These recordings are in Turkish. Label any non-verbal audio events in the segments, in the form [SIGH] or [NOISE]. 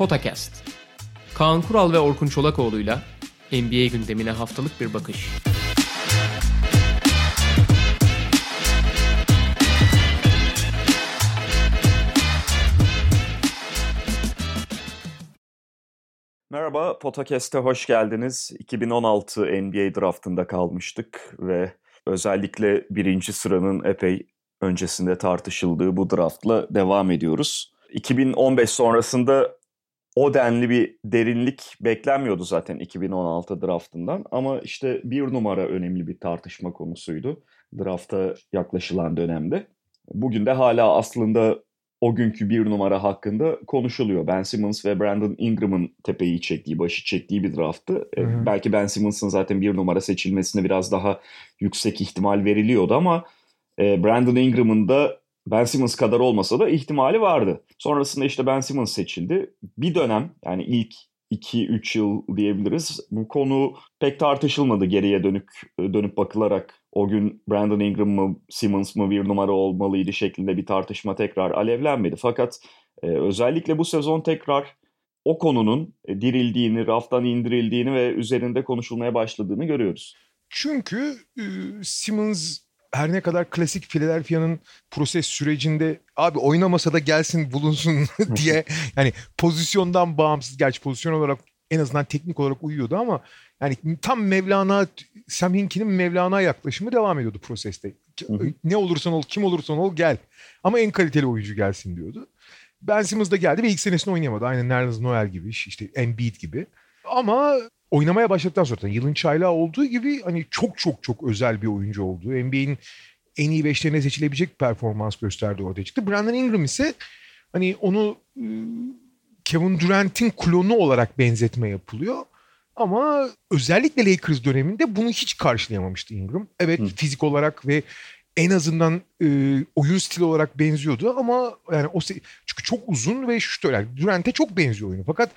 Potakast. Kaan Kural ve Orkun Çolakoğlu'yla NBA gündemine haftalık bir bakış. Merhaba, Potakast'e hoş geldiniz. 2016 NBA draftında kalmıştık ve özellikle birinci sıranın epey öncesinde tartışıldığı bu draftla devam ediyoruz. 2015 sonrasında o denli bir derinlik beklenmiyordu zaten 2016 draftından ama işte bir numara önemli bir tartışma konusuydu drafta yaklaşılan dönemde. Bugün de hala aslında o günkü bir numara hakkında konuşuluyor. Ben Simmons ve Brandon Ingram'ın tepeyi çektiği, başı çektiği bir drafttı. Hı hı. Belki Ben Simmons'ın zaten bir numara seçilmesine biraz daha yüksek ihtimal veriliyordu ama Brandon Ingram'ın da Ben Simmons kadar olmasa da ihtimali vardı. Sonrasında işte Ben Simmons seçildi. Bir dönem yani ilk 2-3 yıl diyebiliriz. Bu konu pek tartışılmadı geriye dönük dönüp bakılarak. O gün Brandon Ingram mı Simmons mı bir numara olmalıydı şeklinde bir tartışma tekrar alevlenmedi. Fakat e, özellikle bu sezon tekrar o konunun dirildiğini, raftan indirildiğini ve üzerinde konuşulmaya başladığını görüyoruz. Çünkü e, Simmons her ne kadar klasik Philadelphia'nın proses sürecinde abi oynamasa da gelsin bulunsun [LAUGHS] diye yani pozisyondan bağımsız gerçi pozisyon olarak en azından teknik olarak uyuyordu ama yani tam Mevlana Sam Hinki'nin Mevlana yaklaşımı devam ediyordu proseste. Ne olursan ol, kim olursan ol gel. Ama en kaliteli oyuncu gelsin diyordu. Ben Simmons da geldi ve ilk senesini oynayamadı. Aynen Nerlens Noel gibi, işte Embiid gibi. Ama oynamaya başladıktan sonra yılın çaylağı olduğu gibi hani çok çok çok özel bir oyuncu olduğu. NBA'in en iyi beşlerine seçilebilecek performans gösterdi ortaya çıktı. Brandon Ingram ise hani onu Kevin Durant'in klonu olarak benzetme yapılıyor. Ama özellikle Lakers döneminde bunu hiç karşılayamamıştı Ingram. Evet Hı. fizik olarak ve en azından e, oyun stili olarak benziyordu ama yani o çünkü çok uzun ve şutör. Yani Durant'e çok benziyor oyunu. Fakat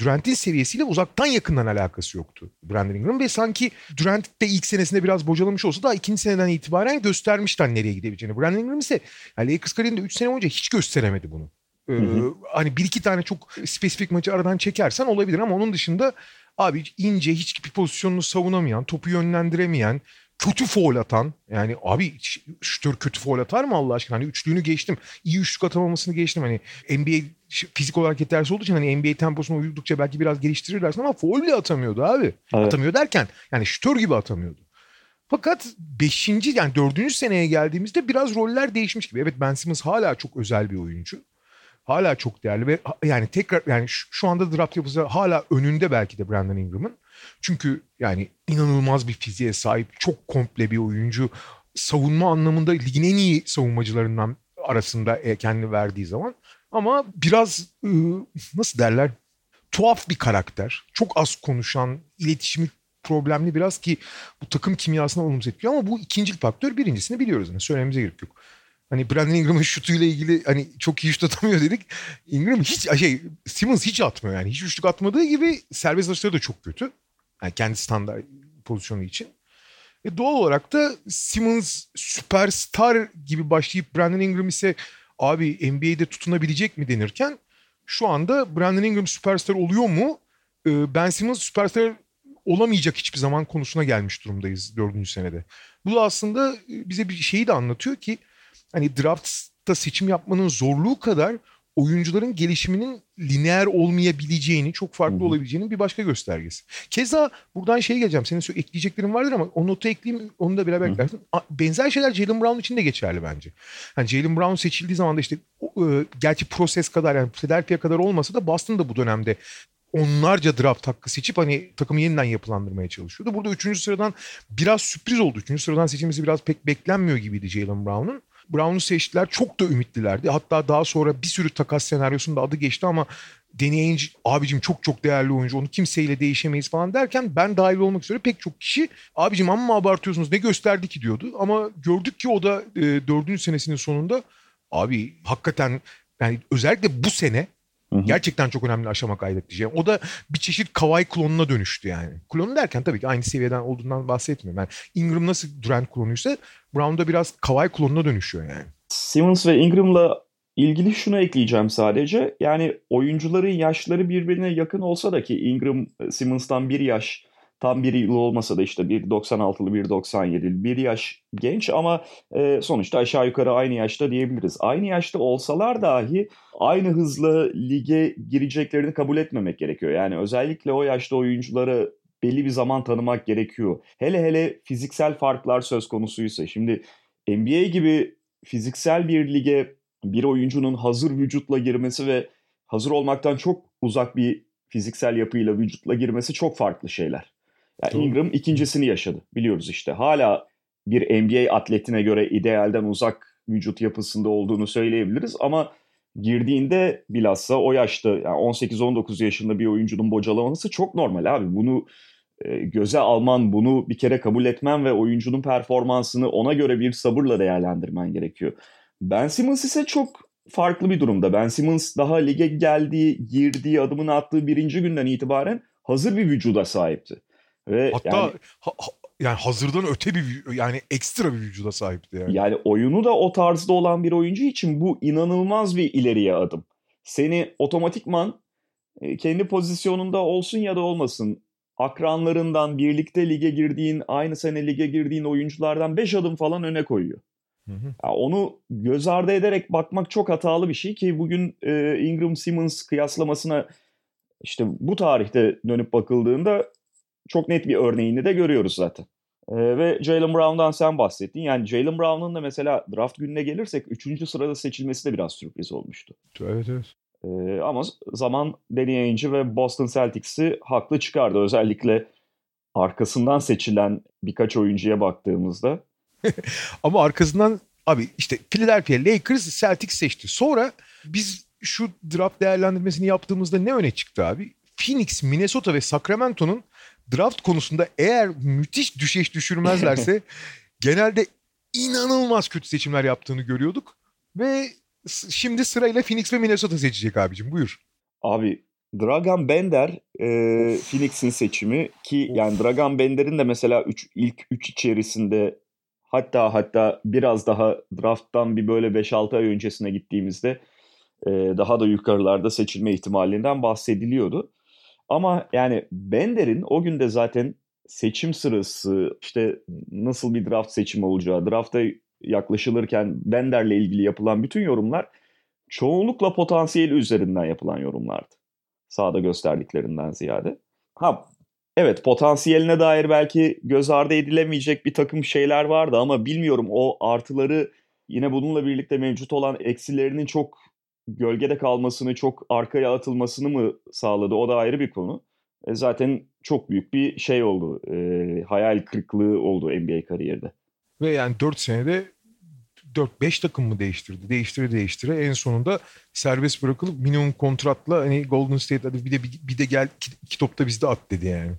Durant'in seviyesiyle uzaktan yakından alakası yoktu Brandon Ingram ve sanki Durant de ilk senesinde biraz bocalamış olsa da ikinci seneden itibaren göstermişti hani nereye gidebileceğini. Brandon Ingram ise yani Lakers kariyerinde 3 sene boyunca hiç gösteremedi bunu. Ee, hı hı. Hani bir iki tane çok spesifik maçı aradan çekersen olabilir ama onun dışında abi ince hiçbir pozisyonunu savunamayan, topu yönlendiremeyen, kötü foul atan yani abi şutör kötü foul atar mı Allah aşkına? Hani üçlüğünü geçtim. iyi üçlük atamamasını geçtim. Hani NBA fizik olarak yetersiz olduğu için hani NBA temposuna uydukça belki biraz geliştirirlersin ama foul bile atamıyordu abi. Evet. Atamıyor derken yani şutör gibi atamıyordu. Fakat beşinci yani dördüncü seneye geldiğimizde biraz roller değişmiş gibi. Evet Ben Simmons hala çok özel bir oyuncu. Hala çok değerli ve yani tekrar yani şu anda draft yapısı hala önünde belki de Brandon Ingram'ın. Çünkü yani inanılmaz bir fiziğe sahip, çok komple bir oyuncu. Savunma anlamında ligin en iyi savunmacılarından arasında e, kendini verdiği zaman. Ama biraz ıı, nasıl derler tuhaf bir karakter. Çok az konuşan, iletişimi problemli biraz ki bu takım kimyasına olumsuz etkiliyor ama bu ikinci faktör birincisini biliyoruz. Yani söylememize gerek yok. Hani Brandon Ingram'ın şutuyla ilgili hani çok iyi şut atamıyor dedik. Ingram hiç şey Simmons hiç atmıyor yani. Hiç üçlük atmadığı gibi serbest atışları da çok kötü. Yani kendi standart pozisyonu için. E doğal olarak da Simmons süperstar gibi başlayıp Brandon Ingram ise abi NBA'de tutunabilecek mi denirken şu anda Brandon Ingram süperstar oluyor mu? E, ben Simmons süperstar olamayacak hiçbir zaman konusuna gelmiş durumdayız dördüncü senede. Bu da aslında bize bir şeyi de anlatıyor ki hani draftta seçim yapmanın zorluğu kadar oyuncuların gelişiminin lineer olmayabileceğini, çok farklı Hı-hı. olabileceğinin bir başka göstergesi. Keza buradan şey geleceğim. Senin ekleyeceklerin vardır ama o notu ekleyeyim onu da beraber eklersin. Benzer şeyler Jalen Brown için de geçerli bence. Hani Jalen Brown seçildiği zaman da işte e, gerçi proses kadar yani Philadelphia kadar olmasa da Boston da bu dönemde onlarca draft hakkı seçip hani takımı yeniden yapılandırmaya çalışıyordu. Burada üçüncü sıradan biraz sürpriz oldu. Üçüncü sıradan seçilmesi biraz pek beklenmiyor gibiydi Jalen Brown'un. Brown'u seçtiler. Çok da ümitlilerdi. Hatta daha sonra bir sürü takas senaryosunda adı geçti ama Danny Ainge abicim çok çok değerli oyuncu onu kimseyle değişemeyiz falan derken ben dahil olmak üzere pek çok kişi abicim amma abartıyorsunuz ne gösterdi ki diyordu. Ama gördük ki o da e, dördüncü senesinin sonunda abi hakikaten yani özellikle bu sene Hı-hı. Gerçekten çok önemli aşama kaydetti. O da bir çeşit Kawhi klonuna dönüştü yani. Klonu derken tabii ki aynı seviyeden olduğundan bahsetmiyorum. Yani Ingram nasıl Durant klonuysa Brown da biraz Kawhi klonuna dönüşüyor yani. Simmons ve Ingram'la ilgili şunu ekleyeceğim sadece. Yani oyuncuların yaşları birbirine yakın olsa da ki Ingram Simmons'tan bir yaş tam bir yıl olmasa da işte bir 96'lı bir 97'li bir yaş genç ama e, sonuçta aşağı yukarı aynı yaşta diyebiliriz. Aynı yaşta olsalar dahi aynı hızla lige gireceklerini kabul etmemek gerekiyor. Yani özellikle o yaşta oyuncuları belli bir zaman tanımak gerekiyor. Hele hele fiziksel farklar söz konusuysa. Şimdi NBA gibi fiziksel bir lige bir oyuncunun hazır vücutla girmesi ve hazır olmaktan çok uzak bir fiziksel yapıyla vücutla girmesi çok farklı şeyler. Yani Ingram ikincisini yaşadı biliyoruz işte. Hala bir NBA atletine göre idealden uzak vücut yapısında olduğunu söyleyebiliriz ama girdiğinde bilhassa o yaşta yani 18-19 yaşında bir oyuncunun bocalaması çok normal abi. Bunu e, göze alman, bunu bir kere kabul etmen ve oyuncunun performansını ona göre bir sabırla değerlendirmen gerekiyor. Ben Simmons ise çok farklı bir durumda. Ben Simmons daha lige geldiği, girdiği, adımını attığı birinci günden itibaren hazır bir vücuda sahipti. Ve Hatta yani, ha, ha, yani hazırdan öte bir yani ekstra bir vücuda sahipti yani. Yani oyunu da o tarzda olan bir oyuncu için bu inanılmaz bir ileriye adım. Seni otomatikman e, kendi pozisyonunda olsun ya da olmasın akranlarından birlikte lige girdiğin, aynı sene lige girdiğin oyunculardan 5 adım falan öne koyuyor. Hı hı. Yani onu göz ardı ederek bakmak çok hatalı bir şey ki bugün e, Ingram Simmons kıyaslamasına işte bu tarihte dönüp bakıldığında çok net bir örneğini de görüyoruz zaten. E, ve Jalen Brown'dan sen bahsettin. Yani Jalen Brown'un da mesela draft gününe gelirsek 3. sırada seçilmesi de biraz sürpriz olmuştu. Evet evet. E, ama zaman Danny Ainge ve Boston Celtics'i haklı çıkardı. Özellikle arkasından seçilen birkaç oyuncuya baktığımızda. [LAUGHS] ama arkasından abi işte Philadelphia Lakers Celtics seçti. Sonra biz şu draft değerlendirmesini yaptığımızda ne öne çıktı abi? Phoenix, Minnesota ve Sacramento'nun draft konusunda eğer müthiş düşeş düşürmezlerse [LAUGHS] genelde inanılmaz kötü seçimler yaptığını görüyorduk. Ve şimdi sırayla Phoenix ve Minnesota seçecek abicim buyur. Abi Dragan Bender e, Phoenix'in seçimi ki yani Dragan Bender'in de mesela üç, ilk 3 içerisinde hatta hatta biraz daha drafttan bir böyle 5-6 ay öncesine gittiğimizde e, daha da yukarılarda seçilme ihtimalinden bahsediliyordu. Ama yani Bender'in o günde zaten seçim sırası işte nasıl bir draft seçimi olacağı, drafta yaklaşılırken Bender'le ilgili yapılan bütün yorumlar çoğunlukla potansiyeli üzerinden yapılan yorumlardı. Sağda gösterdiklerinden ziyade. Ha evet potansiyeline dair belki göz ardı edilemeyecek bir takım şeyler vardı ama bilmiyorum o artıları yine bununla birlikte mevcut olan eksilerinin çok gölgede kalmasını, çok arkaya atılmasını mı sağladı o da ayrı bir konu. E zaten çok büyük bir şey oldu. E, hayal kırıklığı oldu NBA kariyerde. Ve yani 4 senede 4-5 takım mı değiştirdi? Değiştire değiştire en sonunda serbest bırakılıp minimum kontratla hani Golden State hadi bir de bir, bir de gel iki, iki topta bizde at dedi yani.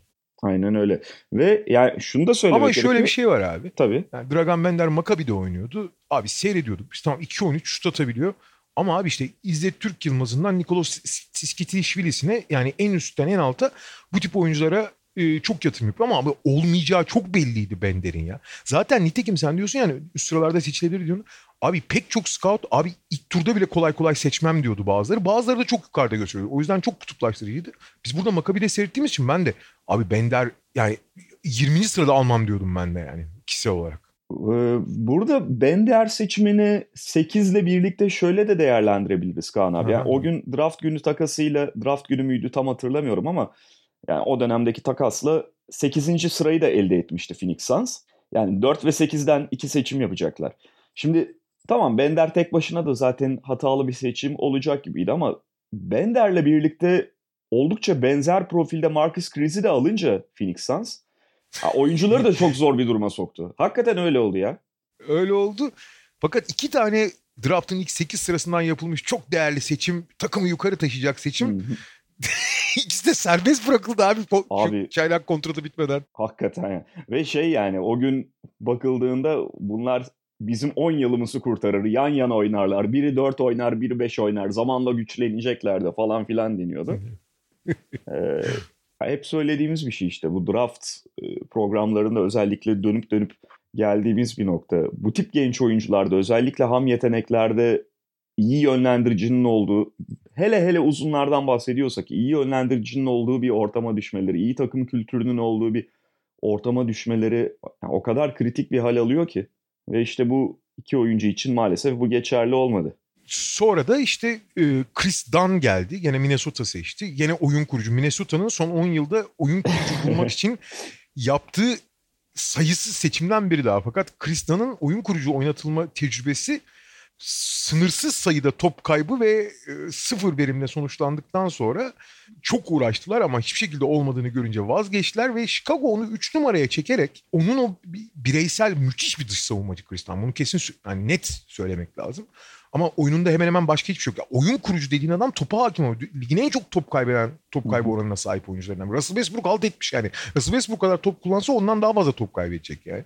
Aynen öyle. Ve yani şunu da söylemek Ama şöyle gerekiyor. bir şey var abi. Tabii. Yani Dragan Bender Maccabi'de oynuyordu. Abi seyrediyorduk. Biz tamam 2-13 şut atabiliyor. Ama abi işte İzzet Türk Yılmaz'ından Nikolos Skitilişvili'sine yani en üstten en alta bu tip oyunculara e, çok yatırım yapıyor ama abi olmayacağı çok belliydi Bender'in ya. Zaten nitekim sen diyorsun yani üst sıralarda seçilebilir diyorsun. Abi pek çok scout abi ilk turda bile kolay kolay seçmem diyordu bazıları. Bazıları da çok yukarıda gösteriyordu. O yüzden çok kutuplaştırıcıydı. Biz burada Makabi'de seyrettiğimiz için ben de abi Bender yani 20. sırada almam diyordum ben de yani kişisel olarak. Ee, burada Bender seçimini 8 ile birlikte şöyle de değerlendirebiliriz Kaan abi. Yani o gün draft günü takasıyla, draft günü müydü tam hatırlamıyorum ama yani o dönemdeki takasla 8. sırayı da elde etmişti Phoenix Suns. Yani 4 ve 8'den 2 seçim yapacaklar. Şimdi tamam Bender tek başına da zaten hatalı bir seçim olacak gibiydi ama Bender'le birlikte oldukça benzer profilde Marcus Chris'i de alınca Phoenix Suns Ha, oyuncuları da çok zor bir duruma soktu. Hakikaten öyle oldu ya. Öyle oldu. Fakat iki tane draftın ilk 8 sırasından yapılmış çok değerli seçim, takımı yukarı taşıyacak seçim. [LAUGHS] İkisi de serbest bırakıldı abi. abi çaylak kontratı bitmeden. Hakikaten ya. Ve şey yani o gün bakıldığında bunlar bizim 10 yılımızı kurtarır. Yan yana oynarlar. Biri 4 oynar, biri 5 oynar. Zamanla güçlenecekler de falan filan deniyordu. [LAUGHS] ee, hep söylediğimiz bir şey işte bu draft e, programlarında özellikle dönüp dönüp geldiğimiz bir nokta. Bu tip genç oyuncularda özellikle ham yeteneklerde iyi yönlendiricinin olduğu, hele hele uzunlardan bahsediyorsak iyi yönlendiricinin olduğu bir ortama düşmeleri, iyi takım kültürünün olduğu bir ortama düşmeleri o kadar kritik bir hal alıyor ki. Ve işte bu iki oyuncu için maalesef bu geçerli olmadı. Sonra da işte e, Chris Dunn geldi. Gene Minnesota seçti. Gene oyun kurucu. Minnesota'nın son 10 yılda oyun kurucu bulmak [LAUGHS] için yaptığı sayısız seçimden biri daha. Fakat Chris Dunn'ın oyun kurucu oynatılma tecrübesi sınırsız sayıda top kaybı ve e, sıfır verimle sonuçlandıktan sonra çok uğraştılar ama hiçbir şekilde olmadığını görünce vazgeçtiler ve Chicago onu 3 numaraya çekerek onun o bireysel müthiş bir dış savunmacı Kristan. Bunu kesin yani net söylemek lazım. Ama oyununda hemen hemen başka hiçbir şey yok. Ya, oyun kurucu dediğin adam topa hakim oluyor. Ligin en çok top kaybeden, top kaybı oranına sahip oyuncularından. Russell Westbrook alt etmiş yani. Russell Westbrook kadar top kullansa ondan daha fazla top kaybedecek yani.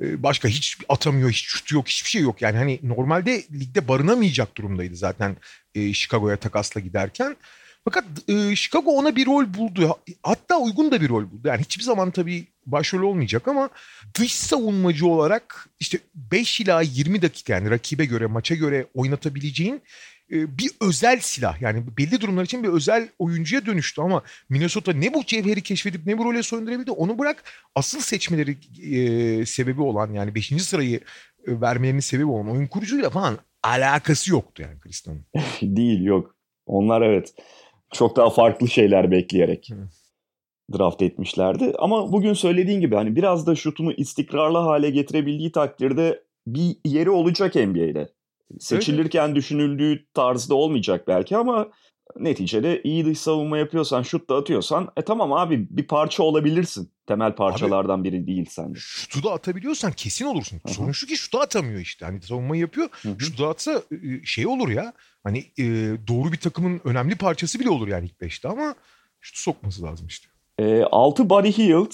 Ee, başka hiç atamıyor, hiç şutu yok, hiçbir şey yok. Yani hani normalde ligde barınamayacak durumdaydı zaten e, Chicago'ya takasla giderken. Fakat e, Chicago ona bir rol buldu. Hatta uygun da bir rol buldu. Yani hiçbir zaman tabii başrol olmayacak ama dış savunmacı olarak işte 5 ila 20 dakika yani rakibe göre, maça göre oynatabileceğin bir özel silah. Yani belli durumlar için bir özel oyuncuya dönüştü ama Minnesota ne bu cevheri keşfedip ne bu role soyundurabildi onu bırak. Asıl seçmeleri e, sebebi olan yani 5. sırayı e, vermelerinin sebebi olan oyun kurucuyla falan alakası yoktu yani Kristan'ın. [LAUGHS] Değil yok. Onlar evet çok daha farklı şeyler bekleyerek draft etmişlerdi. Ama bugün söylediğin gibi hani biraz da şutunu istikrarlı hale getirebildiği takdirde bir yeri olacak NBA'de. Seçilirken evet. düşünüldüğü tarzda olmayacak belki ama neticede iyi dış savunma yapıyorsan, şut da atıyorsan e tamam abi bir parça olabilirsin. Temel parçalardan abi, biri değilsen de. Şutu da atabiliyorsan kesin olursun. Hı-hı. Sorun şu ki şutu atamıyor işte. Hani savunmayı yapıyor. Hı-hı. Şutu da atsa şey olur ya. Hani e, doğru bir takımın önemli parçası bile olur yani ilk beşte ama şutu sokması lazım işte. E, 6 Buddy Hield.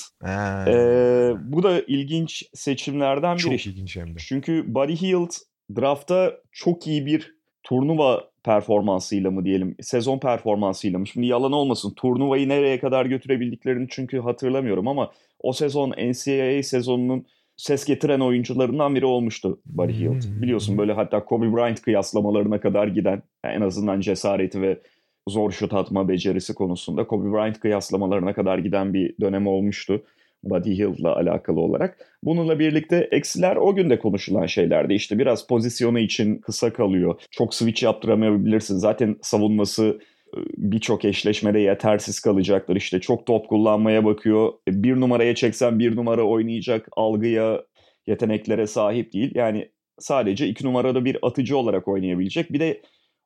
E, bu da ilginç seçimlerden biri. Çok ilginç hem de. Çünkü Buddy Hield draftta çok iyi bir turnuva performansıyla mı diyelim, sezon performansıyla mı? Şimdi yalan olmasın turnuvayı nereye kadar götürebildiklerini çünkü hatırlamıyorum ama o sezon NCAA sezonunun ses getiren oyuncularından biri olmuştu Buddy Hield. Hmm. Biliyorsun böyle hatta Kobe Bryant kıyaslamalarına kadar giden en azından cesareti ve zor şut atma becerisi konusunda Kobe Bryant kıyaslamalarına kadar giden bir dönem olmuştu. Buddy Hield'la alakalı olarak. Bununla birlikte eksiler o günde konuşulan şeylerdi. İşte biraz pozisyonu için kısa kalıyor. Çok switch yaptıramayabilirsin. Zaten savunması e, birçok eşleşmede yetersiz kalacaktır. İşte çok top kullanmaya bakıyor. E, bir numaraya çeksen bir numara oynayacak algıya, yeteneklere sahip değil. Yani sadece iki numarada bir atıcı olarak oynayabilecek. Bir de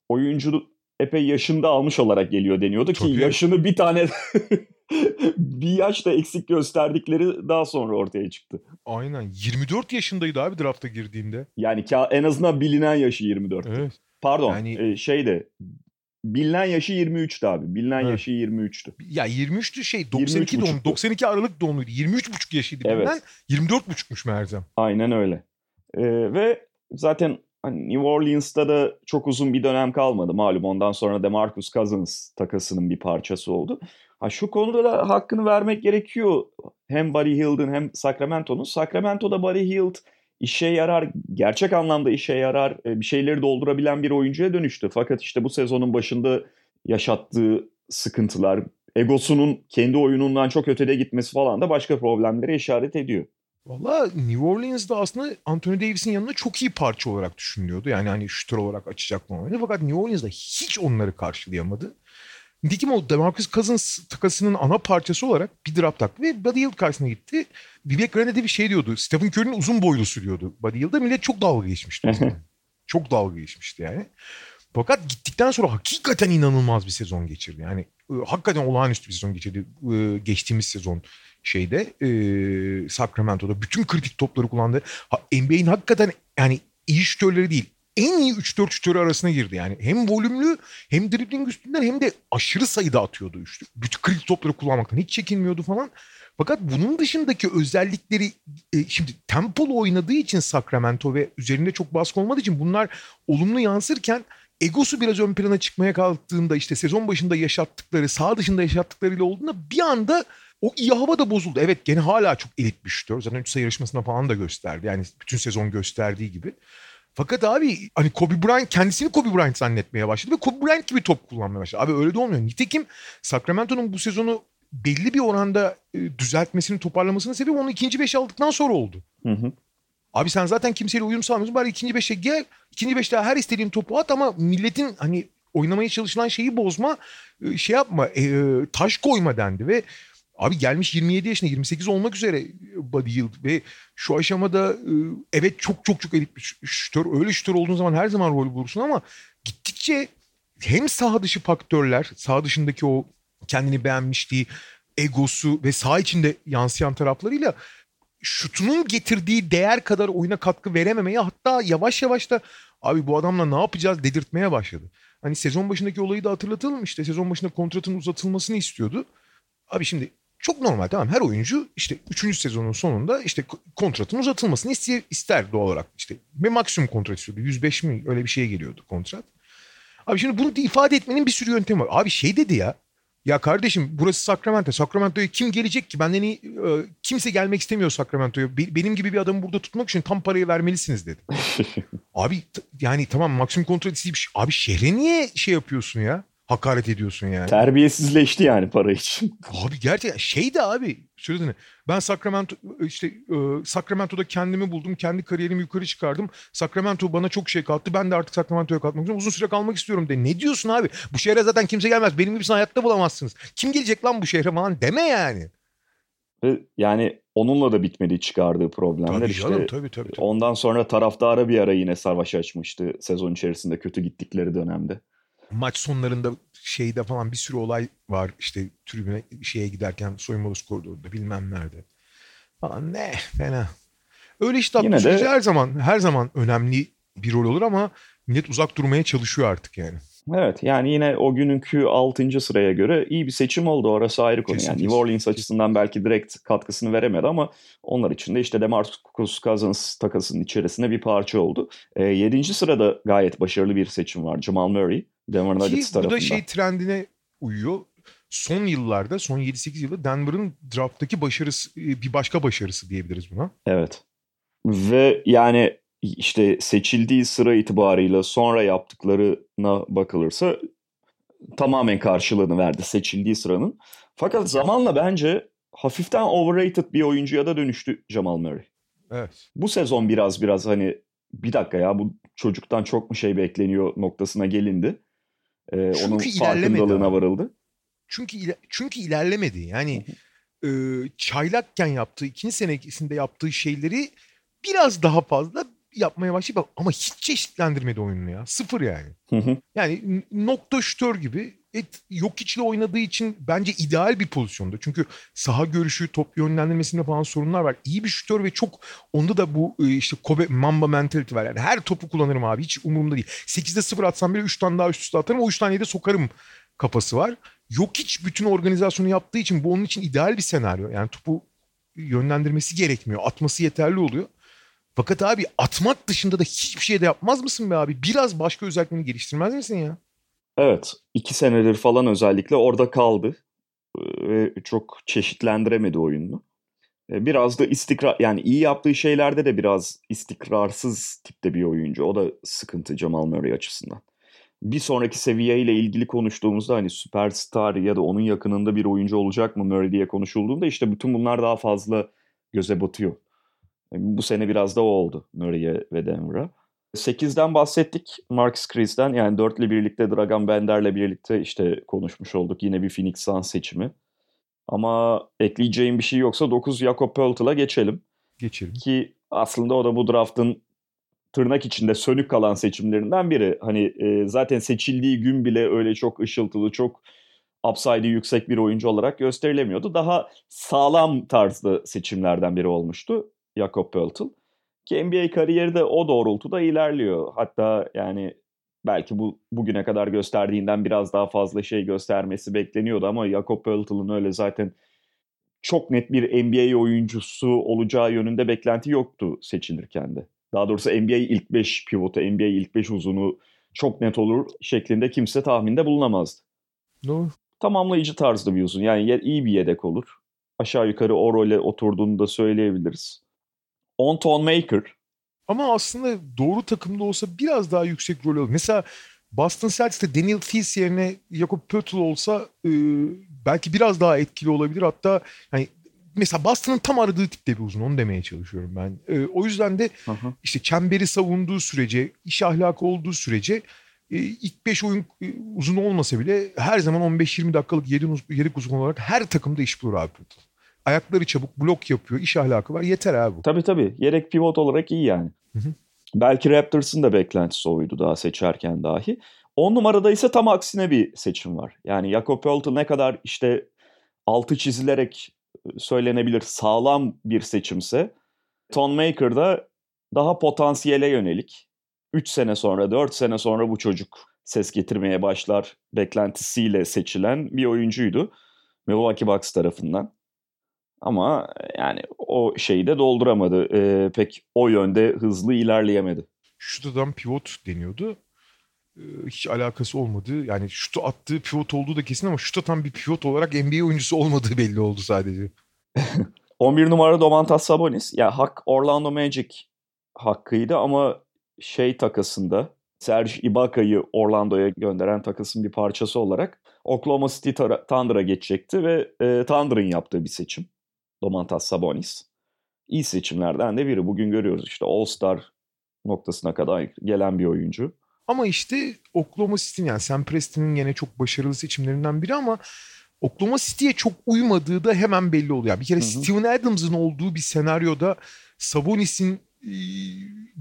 oyuncu epey yaşında almış olarak geliyor deniyordu Çok ki yaşını bir tane [LAUGHS] [LAUGHS] bir yaş da eksik gösterdikleri daha sonra ortaya çıktı. Aynen. 24 yaşındaydı abi drafta girdiğinde. Yani en azından bilinen yaşı 24. Evet. Pardon yani... e, şeyde bilinen yaşı 23'tü abi. Bilinen evet. yaşı 23'tü. Ya 23'tü şey 92 doğum 92 Aralık doğumluydu. 23,5 yaşıydı evet. bilinen 24,5'muş Merzem. Aynen öyle. Ee, ve zaten hani New Orleans'ta da çok uzun bir dönem kalmadı. Malum ondan sonra DeMarcus Cousins takasının bir parçası oldu. Ha şu konuda da hakkını vermek gerekiyor. Hem Buddy Hield'ın hem Sacramento'nun. Sacramento'da Buddy Hield işe yarar, gerçek anlamda işe yarar, e, bir şeyleri doldurabilen bir oyuncuya dönüştü. Fakat işte bu sezonun başında yaşattığı sıkıntılar, egosunun kendi oyunundan çok ötede gitmesi falan da başka problemlere işaret ediyor. Valla New Orleans'da aslında Anthony Davis'in yanında çok iyi parça olarak düşünülüyordu. Yani hani şütör olarak açacak mı? Fakat New Orleans'da hiç onları karşılayamadı. Nitekim o DeMarcus Cousins takasının ana parçası olarak bir draft taktı ve Buddy Hield karşısına gitti. Vivek Grande de bir şey diyordu. Stephen Curry'nin uzun boylusu diyordu Buddy Hield'a. Millet çok dalga geçmişti. [LAUGHS] çok dalga geçmişti yani. Fakat gittikten sonra hakikaten inanılmaz bir sezon geçirdi. Yani e, hakikaten olağanüstü bir sezon geçirdi. E, geçtiğimiz sezon şeyde e, Sacramento'da bütün kritik topları kullandı. Ha, NBA'in hakikaten yani iyi şütörleri değil en iyi 3-4 şütörü arasına girdi. Yani hem volümlü hem dribbling üstünden hem de aşırı sayıda atıyordu üçlük. Bütün kritik topları kullanmaktan hiç çekinmiyordu falan. Fakat bunun dışındaki özellikleri e, şimdi tempolu oynadığı için Sacramento ve üzerinde çok baskı olmadığı için bunlar olumlu yansırken egosu biraz ön plana çıkmaya kalktığında işte sezon başında yaşattıkları, sağ dışında yaşattıklarıyla olduğunda bir anda o iyi hava da bozuldu. Evet gene hala çok elit bir şütör. Zaten 3 sayı yarışmasına falan da gösterdi. Yani bütün sezon gösterdiği gibi. Fakat abi hani Kobe Bryant kendisini Kobe Bryant zannetmeye başladı ve Kobe Bryant gibi top kullanmaya başladı. Abi öyle de olmuyor. Nitekim Sacramento'nun bu sezonu belli bir oranda e, düzeltmesini, toparlamasının sebebi onun ikinci beş aldıktan sonra oldu. Hı hı. Abi sen zaten kimseyle uyum sağlamıyorsun. Bari ikinci beşe gel. İkinci beşte her istediğin topu at ama milletin hani oynamaya çalışılan şeyi bozma. e, Şey yapma. e, taş koyma dendi ve Abi gelmiş 27 yaşında 28 olmak üzere Buddy Hield ve şu aşamada e, evet çok çok çok elit bir şütör. Öyle şütör olduğun zaman her zaman rol bulursun ama gittikçe hem saha dışı faktörler, saha dışındaki o kendini beğenmişliği, egosu ve saha içinde yansıyan taraflarıyla şutunun getirdiği değer kadar oyuna katkı verememeye hatta yavaş yavaş da abi bu adamla ne yapacağız dedirtmeye başladı. Hani sezon başındaki olayı da hatırlatalım işte sezon başında kontratın uzatılmasını istiyordu. Abi şimdi çok normal tamam her oyuncu işte 3. sezonun sonunda işte ko- kontratın uzatılmasını ister, ister doğal olarak. işte ve maksimum kontrat istiyordu. 105 mi öyle bir şeye geliyordu kontrat. Abi şimdi bunu ifade etmenin bir sürü yöntemi var. Abi şey dedi ya. Ya kardeşim burası Sacramento. Sacramento'ya kim gelecek ki? Benden iyi e, kimse gelmek istemiyor Sacramento'ya. Be- benim gibi bir adamı burada tutmak için tam parayı vermelisiniz dedi. [LAUGHS] Abi yani tamam maksimum kontrat isteyip abi şehre niye şey yapıyorsun ya? Hakaret ediyorsun yani. Terbiyesizleşti yani para için. [LAUGHS] Abi gerçekten şey de abi söylediğini ben Sacramento işte e, Sacramento'da kendimi buldum. Kendi kariyerimi yukarı çıkardım. Sacramento bana çok şey kattı. Ben de artık Sacramento'ya kalmak istiyorum. Uzun süre kalmak istiyorum de. Ne diyorsun abi? Bu şehre zaten kimse gelmez. Benim gibisini hayatta bulamazsınız. Kim gelecek lan bu şehre falan deme yani. Yani onunla da bitmedi çıkardığı problemler. Tabii işte canım tabii tabii. tabii. Ondan sonra taraftara bir ara yine savaş açmıştı sezon içerisinde kötü gittikleri dönemde. Maç sonlarında şeyde falan bir sürü olay var. İşte tribüne şeye giderken soyunma odası koridorunda bilmem nerede. Falan ne fena. Öyle işte Yine de- her zaman her zaman önemli bir rol olur ama millet uzak durmaya çalışıyor artık yani. Evet yani yine o gününkü 6. sıraya göre iyi bir seçim oldu. Orası ayrı konu. Kesin, yani kesin. New Orleans açısından belki direkt katkısını veremedi ama onlar için de işte DeMarcus Cousins takasının içerisinde bir parça oldu. E, 7. sırada gayet başarılı bir seçim var. Jamal Murray. Denver Nuggets bu tarafından. da şey trendine uyuyor. Son yıllarda, son 7-8 yılda Denver'ın draft'taki başarısı, bir başka başarısı diyebiliriz buna. Evet. Ve yani işte seçildiği sıra itibarıyla sonra yaptıklarına bakılırsa tamamen karşılığını verdi seçildiği sıranın. Fakat zamanla bence hafiften overrated bir oyuncuya da dönüştü Jamal Murray. Evet. Bu sezon biraz biraz hani bir dakika ya bu çocuktan çok mu şey bekleniyor noktasına gelindi. Ee, Çünkü onun farkındalığına abi. varıldı. Çünkü çünkü ilerlemedi. Yani e, çaylakken yaptığı, ikinci senesinde yaptığı şeyleri biraz daha fazla yapmaya başladı. Ama hiç çeşitlendirmedi oyununu ya. Sıfır yani. Hı hı. Yani nokta şütör gibi et, yok içli oynadığı için bence ideal bir pozisyonda. Çünkü saha görüşü, top yönlendirmesinde falan sorunlar var. İyi bir şütör ve çok onda da bu e, işte Kobe Mamba mentality var. Yani her topu kullanırım abi hiç umurumda değil. 8'de 0 atsam bile 3 tane daha üst üste atarım. O 3 taneyi de sokarım kafası var. Yok hiç bütün organizasyonu yaptığı için bu onun için ideal bir senaryo. Yani topu yönlendirmesi gerekmiyor. Atması yeterli oluyor. Fakat abi atmak dışında da hiçbir şey de yapmaz mısın be abi? Biraz başka özelliklerini geliştirmez misin ya? Evet. iki senedir falan özellikle orada kaldı. Ee, Ve çok çeşitlendiremedi oyununu. Ee, Biraz da istikrar yani iyi yaptığı şeylerde de biraz istikrarsız tipte bir oyuncu. O da sıkıntı Jamal Murray açısından. Bir sonraki seviyeyle ilgili konuştuğumuzda hani süperstar ya da onun yakınında bir oyuncu olacak mı Murray diye konuşulduğunda işte bütün bunlar daha fazla göze batıyor. Bu sene biraz da o oldu Murray'e ve Denver'a. 8'den bahsettik. Marcus Chris'ten yani 4'le birlikte Dragan Bender'le birlikte işte konuşmuş olduk. Yine bir Phoenix Suns seçimi. Ama ekleyeceğim bir şey yoksa 9 Jakob Poeltl'a geçelim. Geçelim. Ki aslında o da bu draftın tırnak içinde sönük kalan seçimlerinden biri. Hani e, zaten seçildiği gün bile öyle çok ışıltılı, çok upside'ı yüksek bir oyuncu olarak gösterilemiyordu. Daha sağlam tarzda seçimlerden biri olmuştu Jakob Poeltl. Ki NBA kariyeri de o doğrultuda ilerliyor. Hatta yani belki bu bugüne kadar gösterdiğinden biraz daha fazla şey göstermesi bekleniyordu ama Jakob Poeltl'ın öyle zaten çok net bir NBA oyuncusu olacağı yönünde beklenti yoktu seçilirken de. Daha doğrusu NBA ilk 5 pivotu, NBA ilk 5 uzunu çok net olur şeklinde kimse tahminde bulunamazdı. Doğru. Tamamlayıcı tarzda bir uzun. Yani iyi bir yedek olur. Aşağı yukarı o role oturduğunu da söyleyebiliriz. On Ton Maker Ama aslında doğru takımda olsa biraz daha yüksek rol alır. Mesela Boston Celtics'te Daniel Theis yerine Jakob Poeltl olsa e, belki biraz daha etkili olabilir. Hatta yani mesela Boston'ın tam aradığı tipte bir uzun onu demeye çalışıyorum ben. E, o yüzden de hı. işte çemberi savunduğu sürece, iş ahlakı olduğu sürece e, ilk 5 oyun e, uzun olmasa bile her zaman 15-20 dakikalık yedek, uz- yedek uzun olarak her takımda iş bulur abi. Poeltl. Ayakları çabuk, blok yapıyor, iş ahlakı var. Yeter abi. Tabii tabii. Yedek pivot olarak iyi yani. Hı hı. Belki Raptors'ın da beklentisi oydu daha seçerken dahi. 10 numarada ise tam aksine bir seçim var. Yani Jakob Poeltl ne kadar işte altı çizilerek e, söylenebilir sağlam bir seçimse Ton Maker da daha potansiyele yönelik 3 sene sonra 4 sene sonra bu çocuk ses getirmeye başlar beklentisiyle seçilen bir oyuncuydu. Milwaukee Bucks tarafından. Ama yani o şeyi de dolduramadı. Ee, pek o yönde hızlı ilerleyemedi. şut atan pivot deniyordu. Ee, hiç alakası olmadı. Yani şutu attığı pivot olduğu da kesin ama şut atan bir pivot olarak NBA oyuncusu olmadığı belli oldu sadece. [LAUGHS] 11 numara Domantas Sabonis. Ya hak Orlando Magic hakkıydı ama şey takasında Serge Ibaka'yı Orlando'ya gönderen takasın bir parçası olarak Oklahoma City Thunder'a geçecekti ve e, Thunder'ın yaptığı bir seçim. Domantas Sabonis. İyi seçimlerden de biri. Bugün görüyoruz işte All-Star noktasına kadar gelen bir oyuncu. Ama işte Oklahoma City'nin yani Sam Preston'ın yine çok başarılı seçimlerinden biri ama Oklahoma City'ye çok uymadığı da hemen belli oluyor. Yani bir kere Hı hı. Steven Adams'ın olduğu bir senaryoda Sabonis'in e,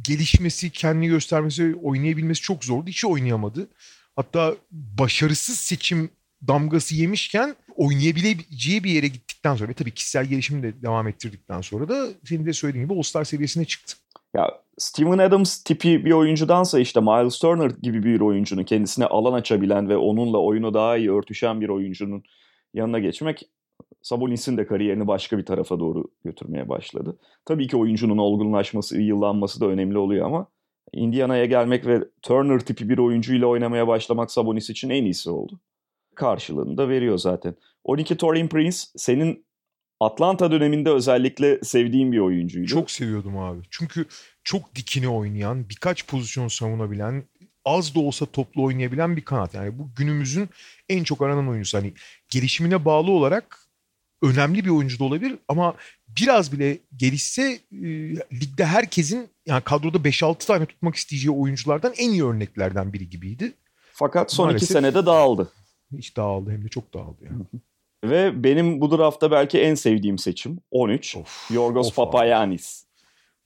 gelişmesi, kendini göstermesi, oynayabilmesi çok zordu. Hiç oynayamadı. Hatta başarısız seçim damgası yemişken oynayabileceği bir yere gittikten sonra ve tabii kişisel gelişimi de devam ettirdikten sonra da senin de söylediğin gibi All-Star seviyesine çıktı. Ya Steven Adams tipi bir oyuncudansa işte Miles Turner gibi bir oyuncunun kendisine alan açabilen ve onunla oyunu daha iyi örtüşen bir oyuncunun yanına geçmek Sabonis'in de kariyerini başka bir tarafa doğru götürmeye başladı. Tabii ki oyuncunun olgunlaşması, yıllanması da önemli oluyor ama Indiana'ya gelmek ve Turner tipi bir oyuncuyla oynamaya başlamak Sabonis için en iyisi oldu. Karşılığını da veriyor zaten. 12 Torin Prince senin Atlanta döneminde özellikle sevdiğin bir oyuncuydu. Çok seviyordum abi. Çünkü çok dikine oynayan, birkaç pozisyon savunabilen, az da olsa toplu oynayabilen bir kanat. Yani bu günümüzün en çok aranan oyuncusu. Hani gelişimine bağlı olarak önemli bir oyuncu da olabilir ama biraz bile gelişse e, ligde herkesin yani kadroda 5-6 tane tutmak isteyeceği oyunculardan en iyi örneklerden biri gibiydi. Fakat son Maalesef- iki senede dağıldı. Hiç dağıldı hem de çok dağıldı yani. [LAUGHS] Ve benim bu draftta belki en sevdiğim seçim 13. Of, Yorgos of abi. Papayanis.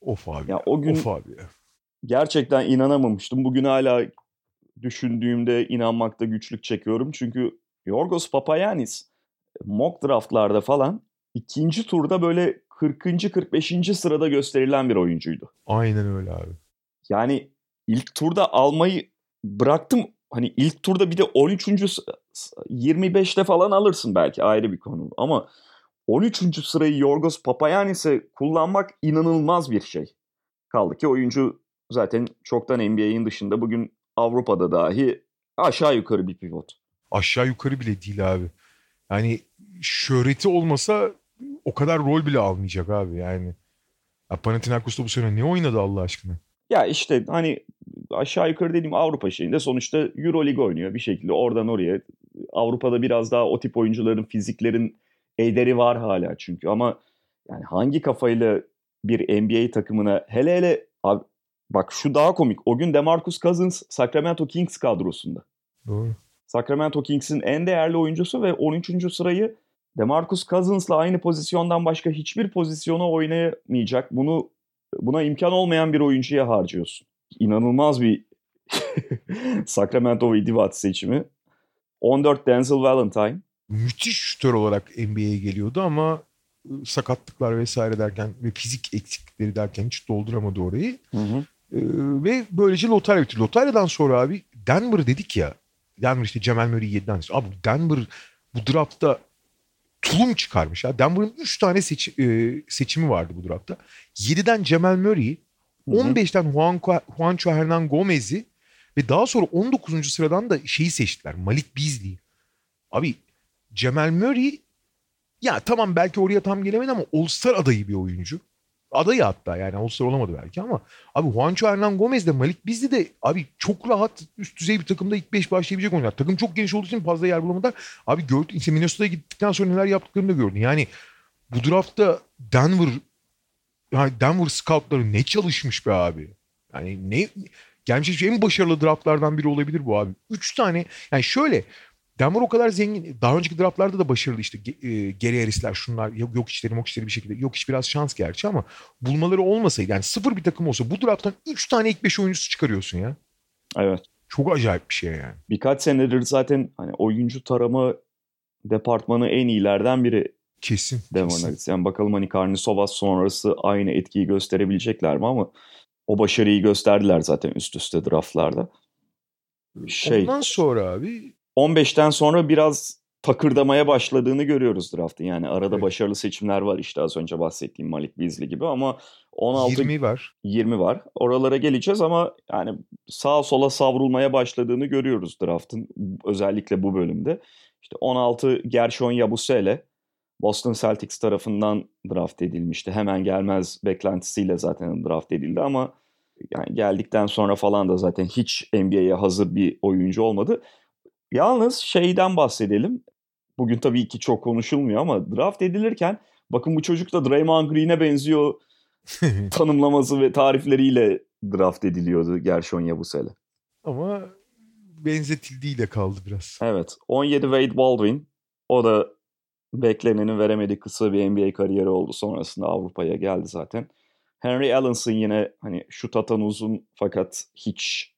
Of abi. Ya o gün Of abi. gerçekten inanamamıştım. Bugün hala düşündüğümde inanmakta güçlük çekiyorum. Çünkü Yorgos Papayanis mock draftlarda falan ikinci turda böyle 40. 45. sırada gösterilen bir oyuncuydu. Aynen öyle abi. Yani ilk turda almayı bıraktım. Hani ilk turda bir de 13. s- s- 25'te falan alırsın belki ayrı bir konu. Ama 13. sırayı Yorgos Papayanis'e kullanmak inanılmaz bir şey. Kaldı ki oyuncu zaten çoktan NBA'in dışında bugün Avrupa'da dahi aşağı yukarı bir pivot. Aşağı yukarı bile değil abi. Yani şöhreti olmasa o kadar rol bile almayacak abi yani. Ya Panathinaikos'ta bu sene ne oynadı Allah aşkına? Ya işte hani aşağı yukarı dediğim Avrupa şeyinde sonuçta Euroleague oynuyor bir şekilde oradan oraya. Avrupa'da biraz daha o tip oyuncuların fiziklerin ederi var hala çünkü ama yani hangi kafayla bir NBA takımına hele hele abi, bak şu daha komik. O gün DeMarcus Cousins Sacramento Kings kadrosunda. Doğru. Sacramento Kings'in en değerli oyuncusu ve 13. sırayı DeMarcus Cousins'la aynı pozisyondan başka hiçbir pozisyona oynayamayacak. Bunu buna imkan olmayan bir oyuncuya harcıyorsun. İnanılmaz bir [LAUGHS] Sacramento ve Divat seçimi. 14 Denzel Valentine. Müthiş şütör olarak NBA'ye geliyordu ama ı, sakatlıklar vesaire derken ve fizik eksiklikleri derken hiç dolduramadı orayı. Ee, ve böylece lotarya bitti. Lotaryadan sonra abi Denver dedik ya. Denver işte Cemal Murray 7'den. Abi Denver bu draftta tulum çıkarmış. Ya. Denver'ın 3 tane seç- e, seçimi vardı bu draftta. 7'den Cemal Murray'i, Hı hı. 15'ten Juanco, Juancho Hernan Gomez'i ve daha sonra 19. sıradan da şeyi seçtiler. Malik Beasley'i. Abi Cemal Murray ya tamam belki oraya tam gelemedi ama All-Star adayı bir oyuncu. adayı hatta yani All-Star olamadı belki ama abi Juancho Hernan Gomez de Malik Bizli de abi çok rahat üst düzey bir takımda ilk 5 başlayabilecek oyuncular. Takım çok geniş olduğu için fazla yer bulamadılar. Abi gördün işte Minnesota'ya gittikten sonra neler yaptıklarını da gördün. Yani bu draftta Denver yani Denver scoutları ne çalışmış be abi. Yani ne gelmiş en başarılı draftlardan biri olabilir bu abi. Üç tane yani şöyle Denver o kadar zengin. Daha önceki draftlarda da başarılı işte e, Gary Harris'ler şunlar yok, yok işleri yok işleri bir şekilde. Yok iş biraz şans gerçi ama bulmaları olmasaydı yani sıfır bir takım olsa bu drafttan 3 tane ilk 5 oyuncusu çıkarıyorsun ya. Evet. Çok acayip bir şey yani. Birkaç senedir zaten hani oyuncu tarama departmanı en iyilerden biri Kesin. Denver kesin. Nuggets. Yani bakalım hani Karnisovas sonrası aynı etkiyi gösterebilecekler mi ama o başarıyı gösterdiler zaten üst üste draftlarda. Şey, Ondan sonra abi 15'ten sonra biraz takırdamaya başladığını görüyoruz draftın. Yani arada Evet. başarılı seçimler var işte az önce bahsettiğim Malik Beasley gibi ama 16 20, 20 var. var. Oralara geleceğiz ama yani sağa sola savrulmaya başladığını görüyoruz draftın özellikle bu bölümde. İşte 16 Gershon Yabusele Boston Celtics tarafından draft edilmişti. Hemen gelmez beklentisiyle zaten draft edildi ama yani geldikten sonra falan da zaten hiç NBA'ye hazır bir oyuncu olmadı. Yalnız şeyden bahsedelim. Bugün tabii ki çok konuşulmuyor ama draft edilirken bakın bu çocuk da Draymond Green'e benziyor [LAUGHS] tanımlaması ve tarifleriyle draft ediliyordu Gershon Yabusele. Ama benzetildiğiyle kaldı biraz. Evet. 17 Wade Baldwin. O da bekleneni veremedi. Kısa bir NBA kariyeri oldu. Sonrasında Avrupa'ya geldi zaten. Henry Allenson yine hani şut atan uzun fakat hiç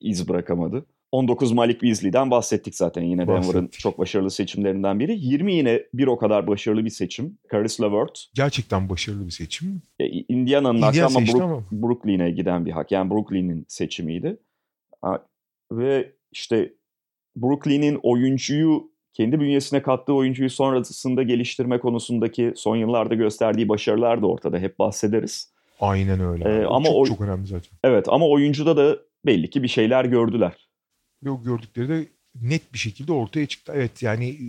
iz bırakamadı. 19 Malik Beasley'den bahsettik zaten yine Denver'ın çok başarılı seçimlerinden biri. 20 yine bir o kadar başarılı bir seçim. Caris LeVert. Gerçekten başarılı bir seçim. Ya, Indiana'nın Indiana ama, Brook- ama. Brooklyn'e giden bir hak. Yani Brooklyn'in seçimiydi. Ve işte Brooklyn'in oyuncuyu kendi bünyesine kattığı oyuncuyu sonrasında geliştirme konusundaki son yıllarda gösterdiği başarılar da ortada. Hep bahsederiz. Aynen öyle. Ee, ama çok o- çok önemli zaten. Evet ama oyuncuda da belli ki bir şeyler gördüler. O gördükleri de net bir şekilde ortaya çıktı. Evet yani e,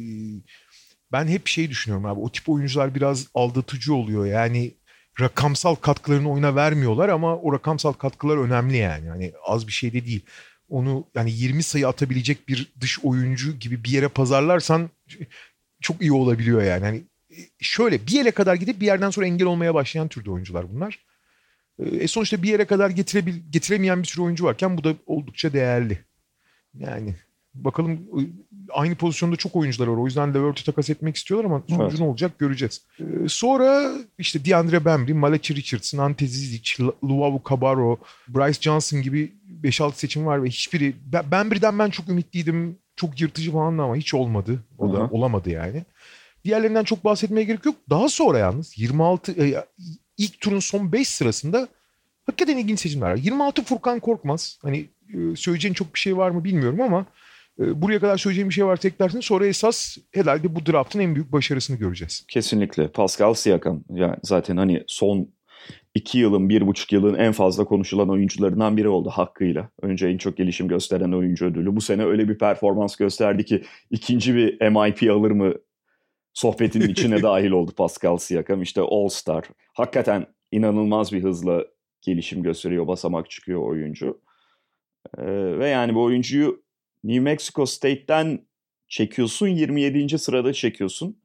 ben hep şey düşünüyorum abi. O tip oyuncular biraz aldatıcı oluyor. Yani rakamsal katkılarını oyuna vermiyorlar ama o rakamsal katkılar önemli yani. Yani az bir şey de değil. Onu yani 20 sayı atabilecek bir dış oyuncu gibi bir yere pazarlarsan çok iyi olabiliyor yani. Hani e, şöyle bir yere kadar gidip bir yerden sonra engel olmaya başlayan türde oyuncular bunlar. E sonuçta bir yere kadar getirebil getiremeyen bir sürü oyuncu varken bu da oldukça değerli. Yani bakalım aynı pozisyonda çok oyuncular var. O yüzden Levert'ü takas etmek istiyorlar ama sonucu Evet. ne olacak göreceğiz. Ee, sonra işte DeAndre Bembry, Malachi Richardson, Ante Zizic, Lu- Luau Cabarro, Bryce Johnson gibi 5-6 seçim var ve hiçbiri... Bembry'den ben çok ümitliydim. Çok yırtıcı falan ama hiç olmadı. O da Hı hı. olamadı yani. Diğerlerinden çok bahsetmeye gerek yok. Daha sonra yalnız 26 e, ilk turun son 5 sırasında hakikaten ilginç seçimler var. 26 Furkan Korkmaz. Hani e, söyleyeceğin çok bir şey var mı bilmiyorum ama buraya kadar söyleyeceğim bir şey varsa eklersin. Sonra esas herhalde bu draftın en büyük başarısını göreceğiz. Kesinlikle. Pascal Siakam yani zaten hani son iki yılın, bir buçuk yılın en fazla konuşulan oyuncularından biri oldu hakkıyla. Önce en çok gelişim gösteren oyuncu ödülü. Bu sene öyle bir performans gösterdi ki ikinci bir MIP alır mı sohbetinin içine [LAUGHS] dahil oldu Pascal Siakam. İşte All Star. Hakikaten inanılmaz bir hızla gelişim gösteriyor, basamak çıkıyor oyuncu. Ee, ve yani bu oyuncuyu New Mexico State'ten çekiyorsun, 27. sırada çekiyorsun.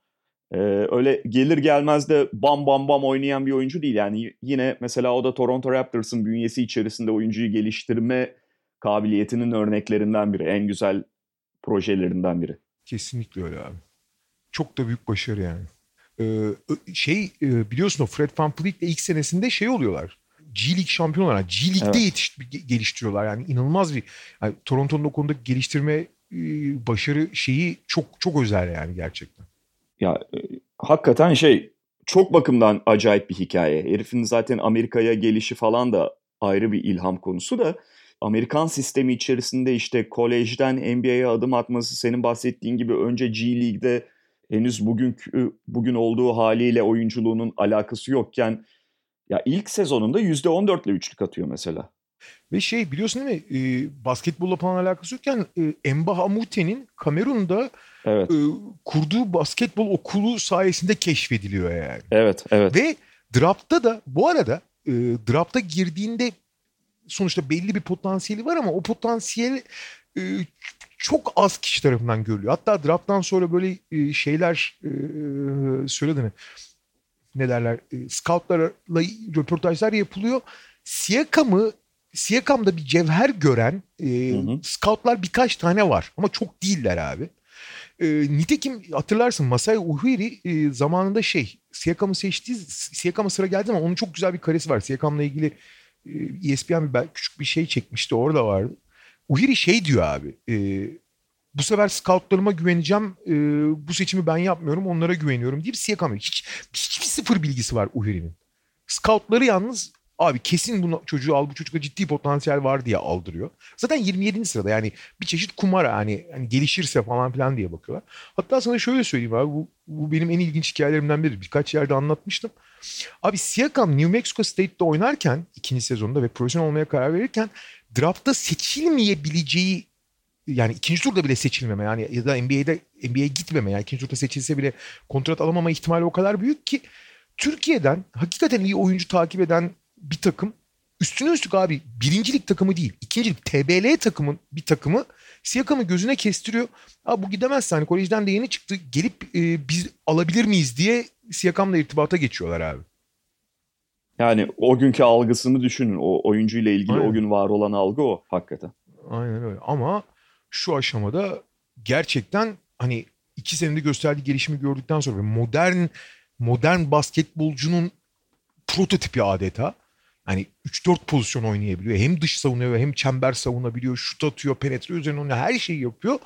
Ee, öyle gelir gelmez de bam bam bam oynayan bir oyuncu değil. Yani yine mesela o da Toronto Raptors'ın bünyesi içerisinde oyuncuyu geliştirme kabiliyetinin örneklerinden biri. En güzel projelerinden biri. Kesinlikle öyle abi. Çok da büyük başarı yani. Ee, şey e, biliyorsun o Fred VanVleet'le ilk senesinde şey oluyorlar. G League şampiyon olarak G League'de Evet. yetiş, ge- geliştiriyorlar. Yani inanılmaz bir yani Toronto'nun o konuda geliştirme e, başarı şeyi çok çok özel yani gerçekten. Ya e, hakikaten şey çok bakımdan acayip bir hikaye. Herifin zaten Amerika'ya gelişi falan da ayrı bir ilham konusu da Amerikan sistemi içerisinde işte kolejden NBA'ye adım atması senin bahsettiğin gibi önce G League'de henüz bugünkü bugün olduğu haliyle oyunculuğunun alakası yokken ya ilk sezonunda %14 ile üçlük atıyor mesela. Ve şey biliyorsun değil mi e, basketbolla falan alakası yokken e, Emba Hamute'nin Kamerun'da Evet. e, kurduğu basketbol okulu sayesinde keşfediliyor yani. Evet, evet. Ve Draft'ta da bu arada e, draft'a girdiğinde sonuçta belli bir potansiyeli var ama o potansiyel e, çok az kişi tarafından görülüyor. Hatta draft'tan sonra böyle e, şeyler e, söyledi mi? Ne derler? E, scoutlarla röportajlar yapılıyor. Siakam'ı Siakam'da bir cevher gören e, hı hı. scoutlar birkaç tane var ama çok değiller abi. E, nitekim hatırlarsın Masai Ujiri e, zamanında şey Siakam'ı seçtiği Siakam'a sıra geldi ama onun çok güzel bir karesi var. Siakam'la ilgili e, ESPN bir küçük bir şey çekmişti orada vardı. Uhiri şey diyor abi. E, bu sefer scoutlarıma güveneceğim. E, bu seçimi ben yapmıyorum. Onlara güveniyorum deyip Siakam hiç hiçbir sıfır bilgisi var Uhiri'nin. Scoutları yalnız abi kesin bu çocuğu al bu çocukta ciddi potansiyel var diye aldırıyor. Zaten 27. sırada yani bir çeşit kumara hani, hani gelişirse falan filan diye bakıyorlar. Hatta sana şöyle söyleyeyim abi bu, bu benim en ilginç hikayelerimden biri. Birkaç yerde anlatmıştım. Abi Siakam New Mexico State'de oynarken ikinci sezonda ve profesyonel olmaya karar verirken draftta seçilmeyebileceği yani ikinci turda bile seçilmeme yani ya da NBA'de NBA'ye gitmeme yani ikinci turda seçilse bile kontrat alamama ihtimali o kadar büyük ki Türkiye'den hakikaten iyi oyuncu takip eden bir takım üstüne üstlük abi birincilik takımı değil ikincilik TBL takımın bir takımı Siakam'ı gözüne kestiriyor. Abi bu gidemezse hani kolejden de yeni çıktı gelip e, biz alabilir miyiz diye Siakam'la irtibata geçiyorlar abi. Yani o günkü algısını düşünün. O oyuncuyla ilgili Aynen. o gün var olan algı o hakikaten. Aynen öyle. Ama şu aşamada gerçekten hani iki senede gösterdiği gelişimi gördükten sonra modern modern basketbolcunun prototipi adeta. Hani 3-4 pozisyon oynayabiliyor. Hem dış savunuyor hem çember savunabiliyor. Şut atıyor, penetre üzerine oynuyor. Her şeyi yapıyor.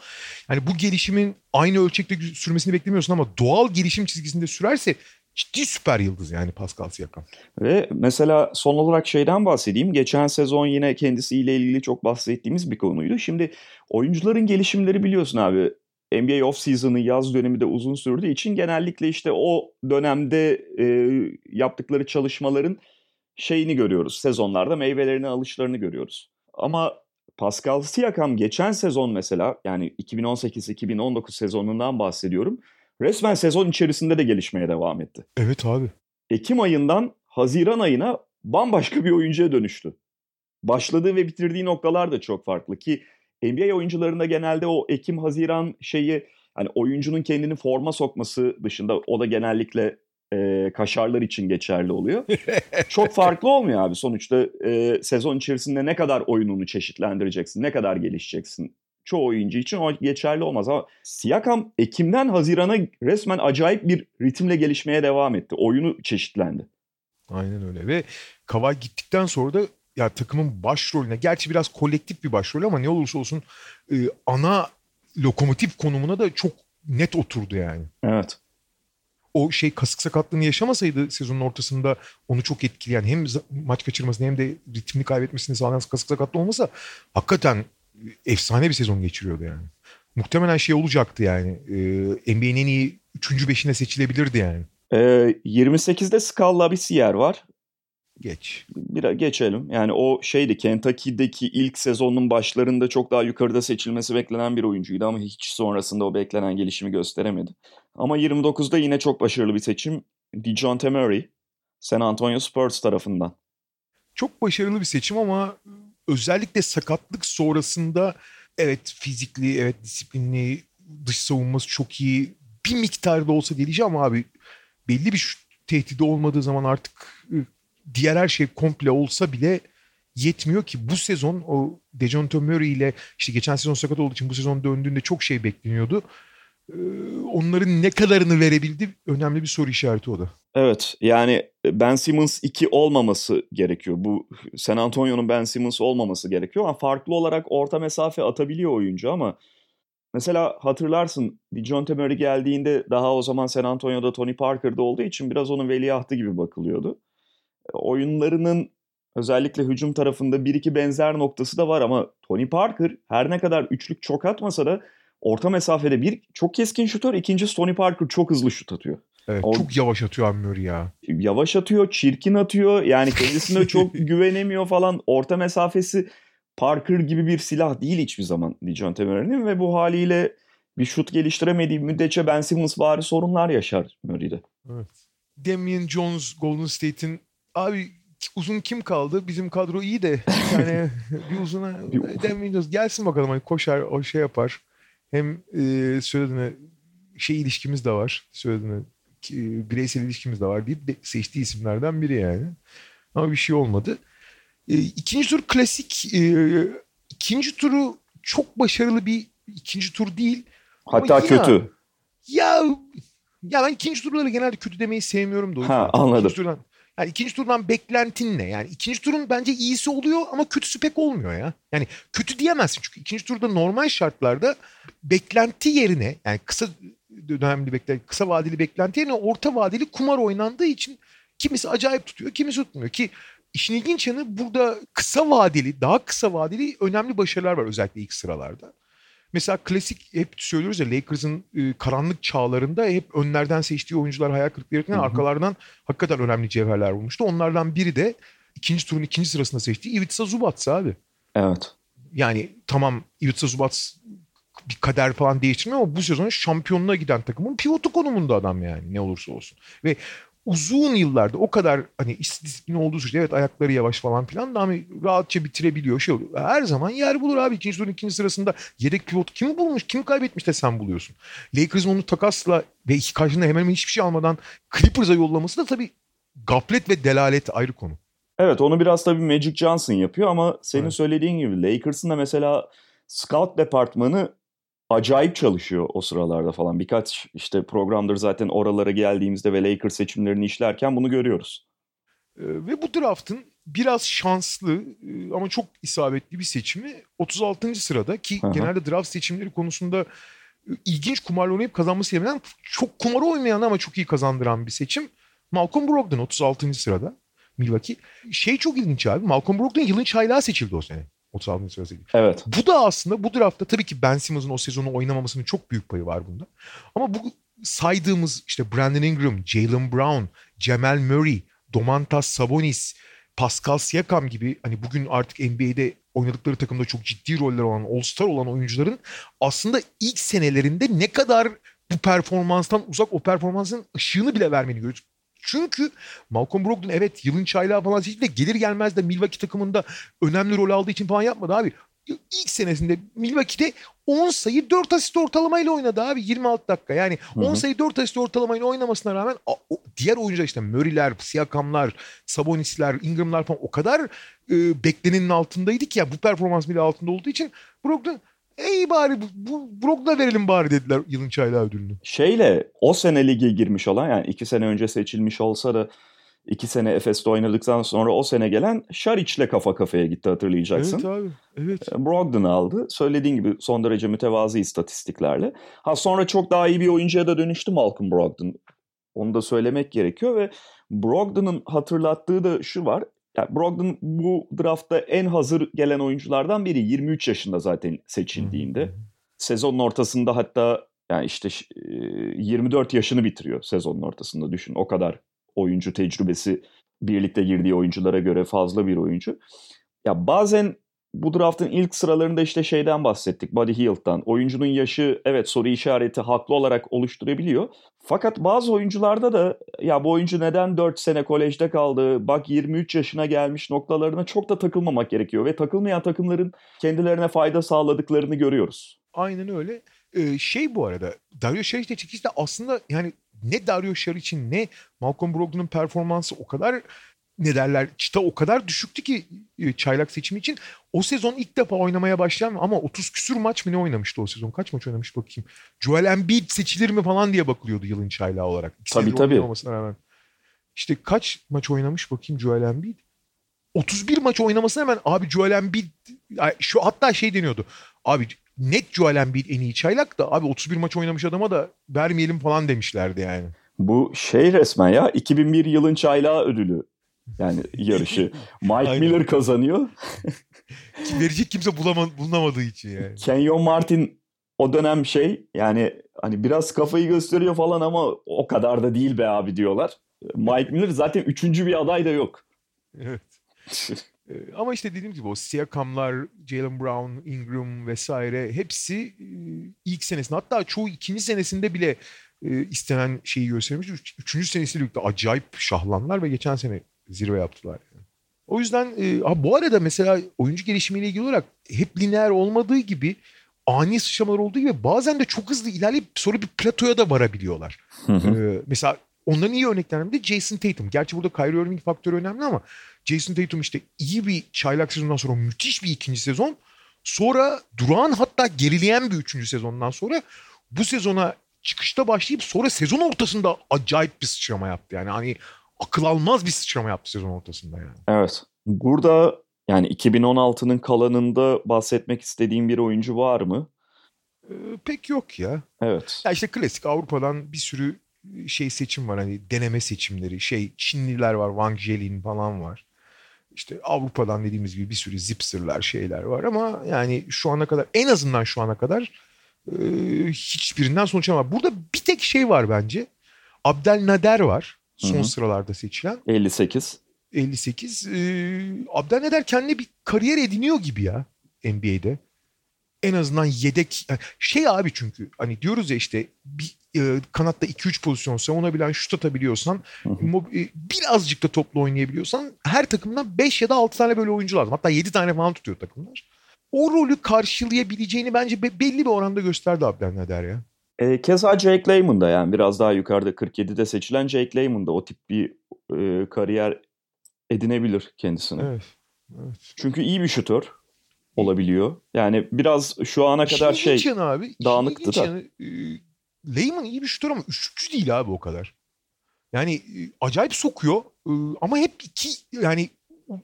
Yani bu gelişimin aynı ölçekte sürmesini beklemiyorsun ama doğal gelişim çizgisinde sürerse ciddi süper yıldız yani Pascal Siakam. Ve mesela son olarak şeyden bahsedeyim. Geçen sezon yine kendisiyle ilgili çok bahsettiğimiz bir konuydu. Şimdi oyuncuların gelişimleri biliyorsun abi. NBA off-season'ı yaz dönemi de uzun sürdüğü için genellikle işte o dönemde e, yaptıkları çalışmaların şeyini görüyoruz. Sezonlarda meyvelerini alışlarını görüyoruz. Ama Pascal Siakam geçen sezon mesela yani 2018-2019 sezonundan bahsediyorum resmen sezon içerisinde de gelişmeye devam etti. Evet abi. Ekim ayından Haziran ayına bambaşka bir oyuncuya dönüştü. Başladığı ve bitirdiği noktalar da çok farklı ki NBA oyuncularında genelde o Ekim-Haziran şeyi hani oyuncunun kendini forma sokması dışında o da genellikle e, kaşarlar için geçerli oluyor. [LAUGHS] çok farklı olmuyor abi sonuçta e, sezon içerisinde ne kadar oyununu çeşitlendireceksin, ne kadar gelişeceksin çoğu oyuncu için o geçerli olmaz ama Siakam Ekim'den Haziran'a resmen acayip bir ritimle gelişmeye devam etti. Oyunu çeşitlendi. Aynen öyle ve Kavay gittikten sonra da ya takımın başrolüne gerçi biraz kolektif bir başrol ama ne olursa olsun e, ana lokomotif konumuna da çok net oturdu yani. Evet. O şey kasık sakatlığını yaşamasaydı sezonun ortasında onu çok etkileyen hem maç kaçırmasını hem de ritmini kaybetmesini sağlayan kasık sakatlı olmasa hakikaten efsane bir sezon geçiriyordu yani. Muhtemelen şey olacaktı yani. E, NBA'nin en iyi 3. beşine seçilebilirdi yani. E, 28'de Scala Bissier var. Geç. Bir geçelim. Yani o şeydi Kentucky'deki ilk sezonun başlarında çok daha yukarıda seçilmesi beklenen bir oyuncuydu ama hiç sonrasında o beklenen gelişimi gösteremedi. Ama 29'da yine çok başarılı bir seçim. DeJounte Murray, San Antonio Spurs tarafından. Çok başarılı bir seçim ama özellikle sakatlık sonrasında evet fizikli, evet disiplinli, dış savunması çok iyi. Bir miktarda olsa diyeceğim ama abi belli bir tehdidi olmadığı zaman artık ıı, diğer her şey komple olsa bile yetmiyor ki bu sezon o Dejounte Murray ile işte geçen sezon sakat olduğu için bu sezon döndüğünde çok şey bekleniyordu. Ee, onların ne kadarını verebildi önemli bir soru işareti o da. Evet yani Ben Simmons 2 olmaması gerekiyor. Bu San Antonio'nun Ben Simmons olmaması gerekiyor. Ama farklı olarak orta mesafe atabiliyor oyuncu ama mesela hatırlarsın DeJounte Murray geldiğinde daha o zaman San Antonio'da Tony Parker'da olduğu için biraz onun veliahtı gibi bakılıyordu. Oyunlarının özellikle hücum tarafında bir iki benzer noktası da var ama Tony Parker her ne kadar üçlük çok atmasa da orta mesafede bir çok keskin şutör, ikinci Tony Parker çok hızlı şut atıyor. Evet, o, çok yavaş atıyor Ammur ya. Yavaş atıyor, çirkin atıyor. Yani kendisine [LAUGHS] çok güvenemiyor falan. Orta mesafesi Parker gibi bir silah değil hiçbir zaman Dijon Murray'nin ve bu haliyle bir şut geliştiremediği müddetçe Ben Simmons bari sorunlar yaşar Murray'de. Evet. Damian Jones Golden State'in abi uzun kim kaldı? Bizim kadro iyi de yani [LAUGHS] bir uzuna Damian Jones gelsin bakalım hani koşar o şey yapar. Hem e, söylediğine şey ilişkimiz de var. Söylediğine e, bireysel ilişkimiz de var deyip de seçtiği isimlerden biri yani. Ama bir şey olmadı. E, ikinci tur klasik. E, ikinci turu çok başarılı bir ikinci tur değil. Hatta Ama kötü. Ya, ya ben ikinci turları genelde kötü demeyi sevmiyorum da. Ha, anladım. İkinci turdan, yani ikinci turdan beklentin ne? Yani ikinci turun bence iyisi oluyor ama kötüsü pek olmuyor ya. Yani kötü diyemezsin çünkü ikinci turda normal şartlarda beklenti yerine yani kısa dönemli beklenti, kısa vadeli beklenti yerine orta vadeli kumar oynandığı için kimisi acayip tutuyor, kimisi tutmuyor ki işin ilginç yanı burada kısa vadeli, daha kısa vadeli önemli başarılar var özellikle ilk sıralarda. Mesela klasik hep söylüyoruz ya Lakers'ın e, karanlık çağlarında hep önlerden seçtiği oyuncular hayal kırıklığı yaratırken arkalardan hakikaten önemli cevherler olmuştu. Onlardan biri de ikinci turun ikinci sırasında seçtiği Ivica Zubac abi. Evet. Yani tamam Ivica Zubac bir kader falan değiştirmiyor ama bu sezon şampiyonluğa giden takımın pivotu konumunda adam yani ne olursa olsun. Ve uzun yıllarda o kadar hani iş disiplini olduğu sürece evet ayakları yavaş falan filan da ama rahatça bitirebiliyor şey oluyor. Her zaman yer bulur abi ikinci turun ikinci sırasında yedek pivot kim bulmuş kim kaybetmiş de sen buluyorsun. Lakers'ın onu takasla ve iki karşında hemen hemen hiçbir şey almadan Clippers'a yollaması da tabii gaflet ve delalet ayrı konu. Evet onu biraz tabii Magic Johnson yapıyor ama senin Evet. söylediğin gibi Lakers'ın da mesela scout departmanı acayip çalışıyor o sıralarda falan. Birkaç işte programdır zaten oralara geldiğimizde ve Lakers seçimlerini işlerken bunu görüyoruz. Ee, Ve bu draftın biraz şanslı e, ama çok isabetli bir seçimi 36. sırada ki hı. genelde draft seçimleri konusunda e, ilginç kumarla oynayıp kazanması yerinden çok kumar oynayan ama çok iyi kazandıran bir seçim. Malcolm Brogdon 36. sırada Milwaukee. Şey çok ilginç abi Malcolm Brogdon yılın çaylağı seçildi o sene. 36. sırada seçildi. Evet. Bu da aslında bu draftta tabii ki Ben Simmons'ın o sezonu oynamamasının çok büyük payı var bunda. Ama bu saydığımız işte Brandon Ingram, Jalen Brown, Jamal Murray, Domantas Sabonis, Pascal Siakam gibi hani bugün artık NBA'de oynadıkları takımda çok ciddi roller olan, All-Star olan oyuncuların aslında ilk senelerinde ne kadar bu performanstan uzak o performansın ışığını bile vermeni görüyoruz. Çünkü Malcolm Brogdon evet yılın çaylağı falan seçildi de gelir gelmez de Milwaukee takımında önemli rol aldığı için falan yapmadı abi. İlk senesinde Milwaukee'de 10 sayı 4 asist ortalamayla oynadı abi 26 dakika. Yani Hı 10 hı. sayı 4 asist ortalamayla oynamasına rağmen diğer oyuncular işte Murray'ler, Siakam'lar, Sabonis'ler, Ingram'lar falan o kadar e, beklenenin altındaydı ki ya bu performans bile altında olduğu için Brogdon ey bari bu, bu Brogdon'a verelim bari dediler yılın çaylağı ödülünü. Şeyle o sene lige girmiş olan yani iki sene önce seçilmiş olsa da iki sene Efes'te oynadıktan sonra o sene gelen Şariç'le kafa kafaya gitti hatırlayacaksın. Evet abi. Evet. Brogdon aldı. Söylediğin gibi son derece mütevazi istatistiklerle. Ha sonra çok daha iyi bir oyuncuya da dönüştü Malcolm Brogdon. Onu da söylemek gerekiyor ve Brogdon'un hatırlattığı da şu var. Yani Brogdon bu draftta en hazır gelen oyunculardan biri. 23 yaşında zaten seçildiğinde. Sezonun ortasında hatta yani işte e, 24 yaşını bitiriyor sezonun ortasında düşün. O kadar oyuncu tecrübesi birlikte girdiği oyunculara göre fazla bir oyuncu. Ya bazen bu draftın ilk sıralarında işte şeyden bahsettik. Buddy Hield'dan. Oyuncunun yaşı evet soru işareti haklı olarak oluşturabiliyor. Fakat bazı oyuncularda da ya bu oyuncu neden 4 sene kolejde kaldı, bak 23 yaşına gelmiş noktalarına çok da takılmamak gerekiyor. Ve takılmayan takımların kendilerine fayda sağladıklarını görüyoruz. Aynen öyle. Ee, şey bu arada Dario Saric çekişte aslında yani ne Dario Saric'in ne Malcolm Brogdon'un performansı o kadar ne derler çıta o kadar düşüktü ki e, çaylak seçimi için. O sezon ilk defa oynamaya başlayan ama 30 küsür maç mı ne oynamıştı o sezon? Kaç maç oynamış bakayım. Joel Embiid seçilir mi falan diye bakılıyordu yılın çaylağı olarak. İki Tabii, tabii. oynamamasına rağmen. İşte kaç maç oynamış bakayım Joel Embiid? 31 maç oynamasına rağmen abi Joel Embiid şu hatta şey deniyordu. Abi net Joel Embiid en iyi çaylak da abi 31 maç oynamış adama da vermeyelim falan demişlerdi yani. Bu şey resmen ya 2001 yılın çaylağı ödülü. Yani yarışı. [LAUGHS] Mike Aynen. Miller kazanıyor. Verecek kimse bulama, bulunamadığı için yani. Kenyon Martin o dönem şey yani hani biraz kafayı gösteriyor falan ama o kadar da değil be abi diyorlar. Mike Miller zaten üçüncü bir aday da yok. Evet. [LAUGHS] Ee, Ama işte dediğim gibi o Siakam'lar, Jalen Brown, Ingram vesaire hepsi e, ilk senesinde hatta çoğu ikinci senesinde bile e, istenen şeyi göstermiş. Üç, üçüncü senesiyle birlikte acayip şahlanlar ve geçen sene zirve yaptılar. Yani. O yüzden e, ha, bu arada mesela oyuncu gelişimiyle ilgili olarak hep lineer olmadığı gibi ani sıçramalar olduğu gibi bazen de çok hızlı ilerleyip sonra bir platoya da varabiliyorlar. Ee, mesela onların iyi örneklerinden de Jason Tatum. Gerçi burada Kyrie Irving faktörü önemli ama Jason Tatum işte iyi bir çaylak sezondan sonra müthiş bir ikinci sezon. Sonra durağan hatta gerileyen bir üçüncü sezondan sonra bu sezona çıkışta başlayıp sonra sezon ortasında acayip bir sıçrama yaptı. Yani hani akıl almaz bir sıçrama yaptı sezon ortasında yani. Evet. Burada yani 2016'nın kalanında bahsetmek istediğim bir oyuncu var mı? Ee, pek yok ya. Evet. Ya işte klasik Avrupa'dan bir sürü şey seçim var hani deneme seçimleri. Şey Çinliler var, Wang Jelin falan var. İşte Avrupa'dan dediğimiz gibi bir sürü zipserler şeyler var ama yani şu ana kadar en azından şu ana kadar e, hiçbirinden sonuç alamadı. Burada bir tek şey var bence. Abdelnader var. Son Hı hı. sıralarda seçilen. 58. 58. Ee, Abdelnader kendine bir kariyer ediniyor gibi ya NBA'de. En azından yedek şey abi çünkü hani diyoruz ya işte bir e, kanatta 2-3 pozisyon savunabilen şut atabiliyorsan mob- e, birazcık da toplu oynayabiliyorsan her takımdan 5 ya da 6 tane böyle oyuncu lazım. Hatta 7 tane falan tutuyor takımlar. O rolü karşılayabileceğini bence be- belli bir oranda gösterdi Abdelnader ya. E, keza Jake Layman da yani biraz daha yukarıda 47'de seçilen Jake Layman da o tip bir e, kariyer edinebilir kendisine. Evet. evet. Çünkü iyi bir şutör olabiliyor. Yani biraz şu ana kadar şey yanı abi. dağınıktı da. yanı, e, Lehman iyi bir şutör ama üçlükçü değil abi o kadar. Yani e, acayip sokuyor e, ama hep iki yani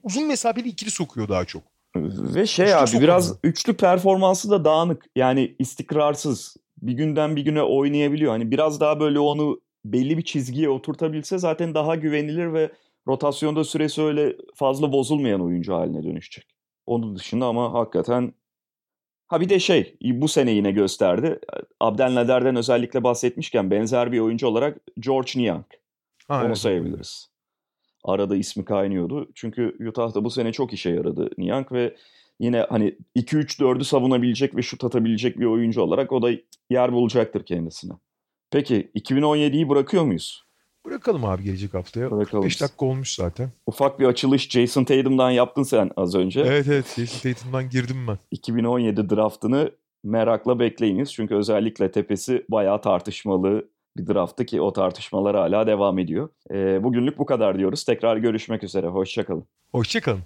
uzun mesafeli ikili sokuyor daha çok. ve şey Üçlük abi sokamıyor. biraz üçlü performansı da dağınık. Yani istikrarsız. Bir günden bir güne oynayabiliyor. Hani biraz daha böyle onu belli bir çizgiye oturtabilse zaten daha güvenilir ve rotasyonda süresi öyle fazla bozulmayan oyuncu haline dönüşecek. Onun dışında ama hakikaten ha bir de şey bu sene yine gösterdi. Abdelnader'den özellikle bahsetmişken benzer bir oyuncu olarak George Niang. Ha, Onu evet. sayabiliriz. Arada ismi kaynıyordu. Çünkü Utah'da bu sene çok işe yaradı Niang ve yine hani 2-3-4'ü savunabilecek ve şut atabilecek bir oyuncu olarak o da yer bulacaktır kendisine. Peki 2017'yi bırakıyor muyuz? Bırakalım abi gelecek haftaya. Bırakalım. 5 dakika olmuş zaten. Ufak bir açılış Jason Tatum'dan yaptın sen az önce. Evet evet. Jason Tatum'dan girdim ben. 2017 draftını merakla bekleyiniz. Çünkü özellikle tepesi bayağı tartışmalı bir drafttı ki o tartışmalar hala devam ediyor. Ee, bugünlük bu kadar diyoruz. Tekrar görüşmek üzere. Hoşçakalın. Hoşçakalın.